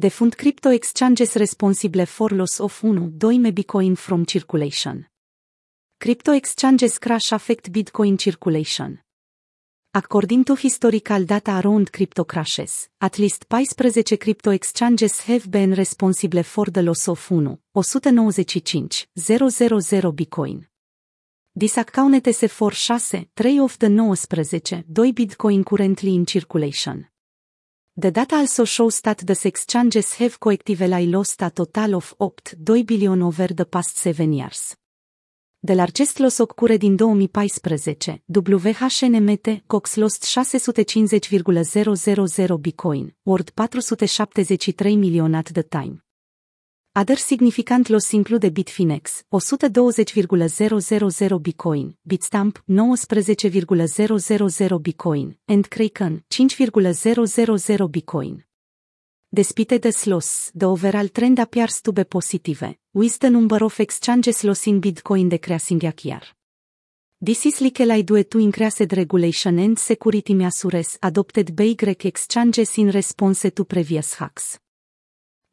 The fund crypto exchanges responsible for loss of 1, 2 Bitcoin from circulation. Crypto exchanges crash affect Bitcoin circulation. According to historical data around crypto crashes, at least 14 crypto exchanges have been responsible for the loss of 1, 195,000 Bitcoin. This accounted for 6, 3 of the 19, 2 Bitcoin currently in circulation. The data also shows that the exchanges have collectively lost a total of 8, 2 billion over the past 7 years. The largest loss occurred din 2014, WHNMT, Cox lost 650,000 Bitcoin, worth 473 million at the time. Other significant loss include Bitfinex, 120,000 Bitcoin, Bitstamp, 19,000 Bitcoin, and Kraken, 5,000 Bitcoin. Despite this loss, the overall trend appears to be positive, with the number of exchanges losing Bitcoin decreasing year. This is likely due to increased regulation and security measures adopted by Greek exchanges in response to previous hacks.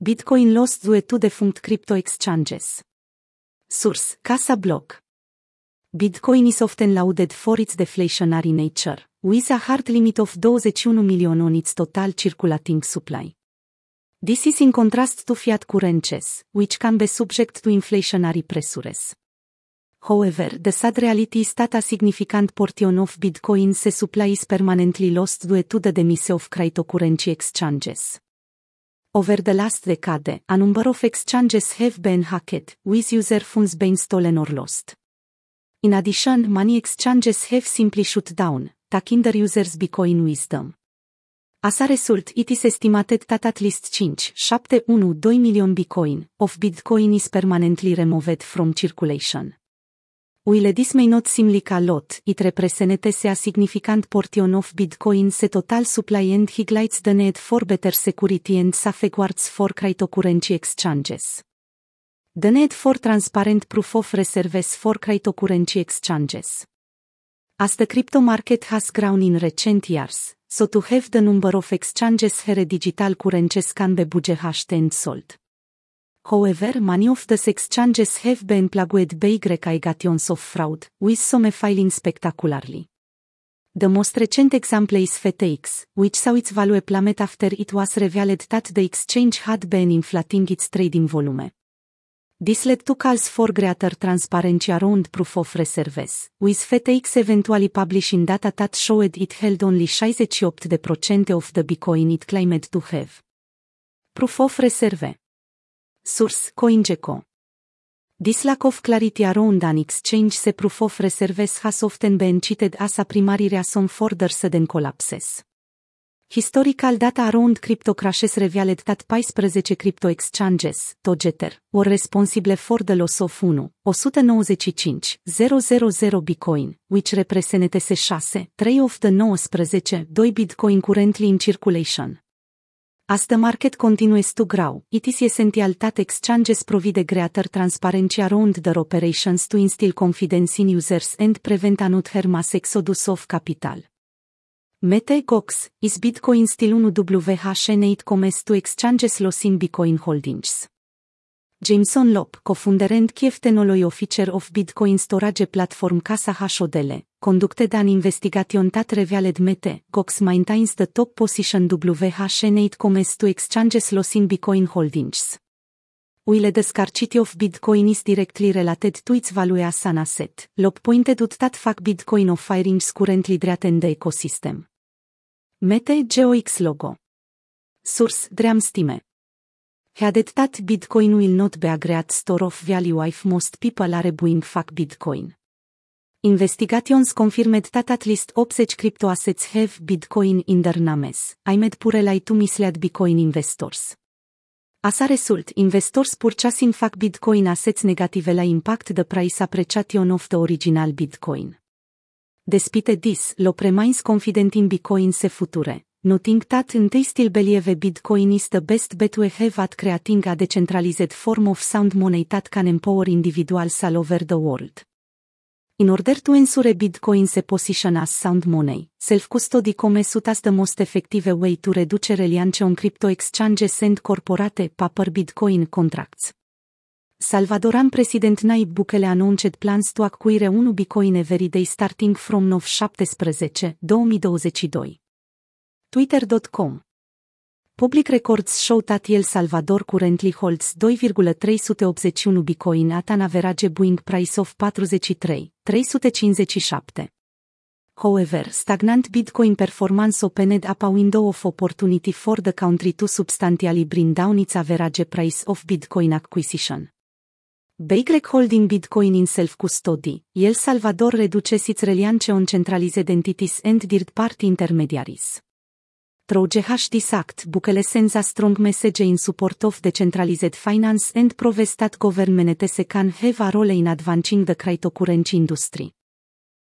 Bitcoin lost due to defunct crypto exchanges. Source: Casa Block. Bitcoin is often lauded for its deflationary nature, with a hard limit of 21 million on its total circulating supply. This is in contrast to fiat currencies, which can be subject to inflationary pressures. However, the sad reality is that a significant portion of Bitcoin's supply is permanently lost due to the demise of cryptocurrency exchanges. Over the last decade, a number of exchanges have been hacked, with user funds being stolen or lost. In addition, many exchanges have simply shut down, taking their users' Bitcoin wisdom. As a result, it is estimated that at least 5, 7, 1, 2 million Bitcoin of Bitcoin is permanently removed from circulation. While this may not seem like a lot, it represents a significant portion of Bitcoin's total supply and highlights the need for better security and safeguards for cryptocurrency exchanges. The need for transparent proof of reserves for cryptocurrency exchanges. As the crypto market has grown in recent years, so to have the number of exchanges here digital currencies can be budget and sold. However, many of the exchanges have been plagued by allegations of fraud, with some failing spectacularly. The most recent example is FTX, which saw its value plummet after it was revealed that the exchange had been inflating its trading volume. This led to calls for greater transparency around proof of reserves, with FTX eventually publishing data that showed it held only 68% of the Bitcoin it claimed to have. Proof of reserve Source CoinGecko. This lack of clarity around an exchange se proof of reserves has often been cited as a primary reason for their sudden collapses. Historical data around crypto crashes revealed that 14 crypto exchanges, Together, were responsible for the loss of 1, 195,000 Bitcoin, which represented 6, 3 of the 19, 2 Bitcoin currently in circulation. As the market continues to grow, it is essential that exchanges provide greater transparency around their operations to instill confidence in users and prevent another mass exodus of capital. Mete Cox, is Bitcoin still un WHN8 comes to exchanges losing Bitcoin holdings? Jameson Lop, co-founder and chief technology officer of Bitcoin storage platform Casa HODL, conducted an investigation that revealed Mete, Cox maintains the top position WHN8 comes to exchanges losing Bitcoin holdings. While the scarcity of Bitcoin is directly related to its value as an asset, Lop pointed out that fact Bitcoin offerings currently threaten the ecosystem. Mete GeoX logo. Source Dreamstime added that Bitcoin will not be a great store of value if most people are buying fake Bitcoin. Investigations confirmed that at least 80 crypto assets have Bitcoin in their names, aimed purely to mislead Bitcoin investors. As a result, investors purchasing fake Bitcoin assets negatively impact the price appreciation of the original Bitcoin. Despite this, Lop remains confident in Bitcoin's future, noting that they still believe Bitcoin is the best bet we have at creating a decentralized form of sound money that can empower individuals all over the world. In order to ensure Bitcoin's position as sound money, self-custody comes as the most effective way to reduce reliance on crypto exchanges and corporate paper Bitcoin contracts. Salvadoran President Nayib Bukele announced plans to acquire 1 Bitcoin every day starting from 9-17, 2022. Twitter.com Public records show that El Salvador currently holds 2,381 Bitcoin at an average buying price of 43,357. However, stagnant Bitcoin performance opened up a window of opportunity for the country to substantially bring down its average price of Bitcoin acquisition. Beigrek Holding Bitcoin in self-custody, El Salvador reduces its reliance on centralized entities and third-party intermediaries. Through this act, Bukele sends a strong message in support of decentralized finance and proves that governments can have a role in advancing the cryptocurrency industry.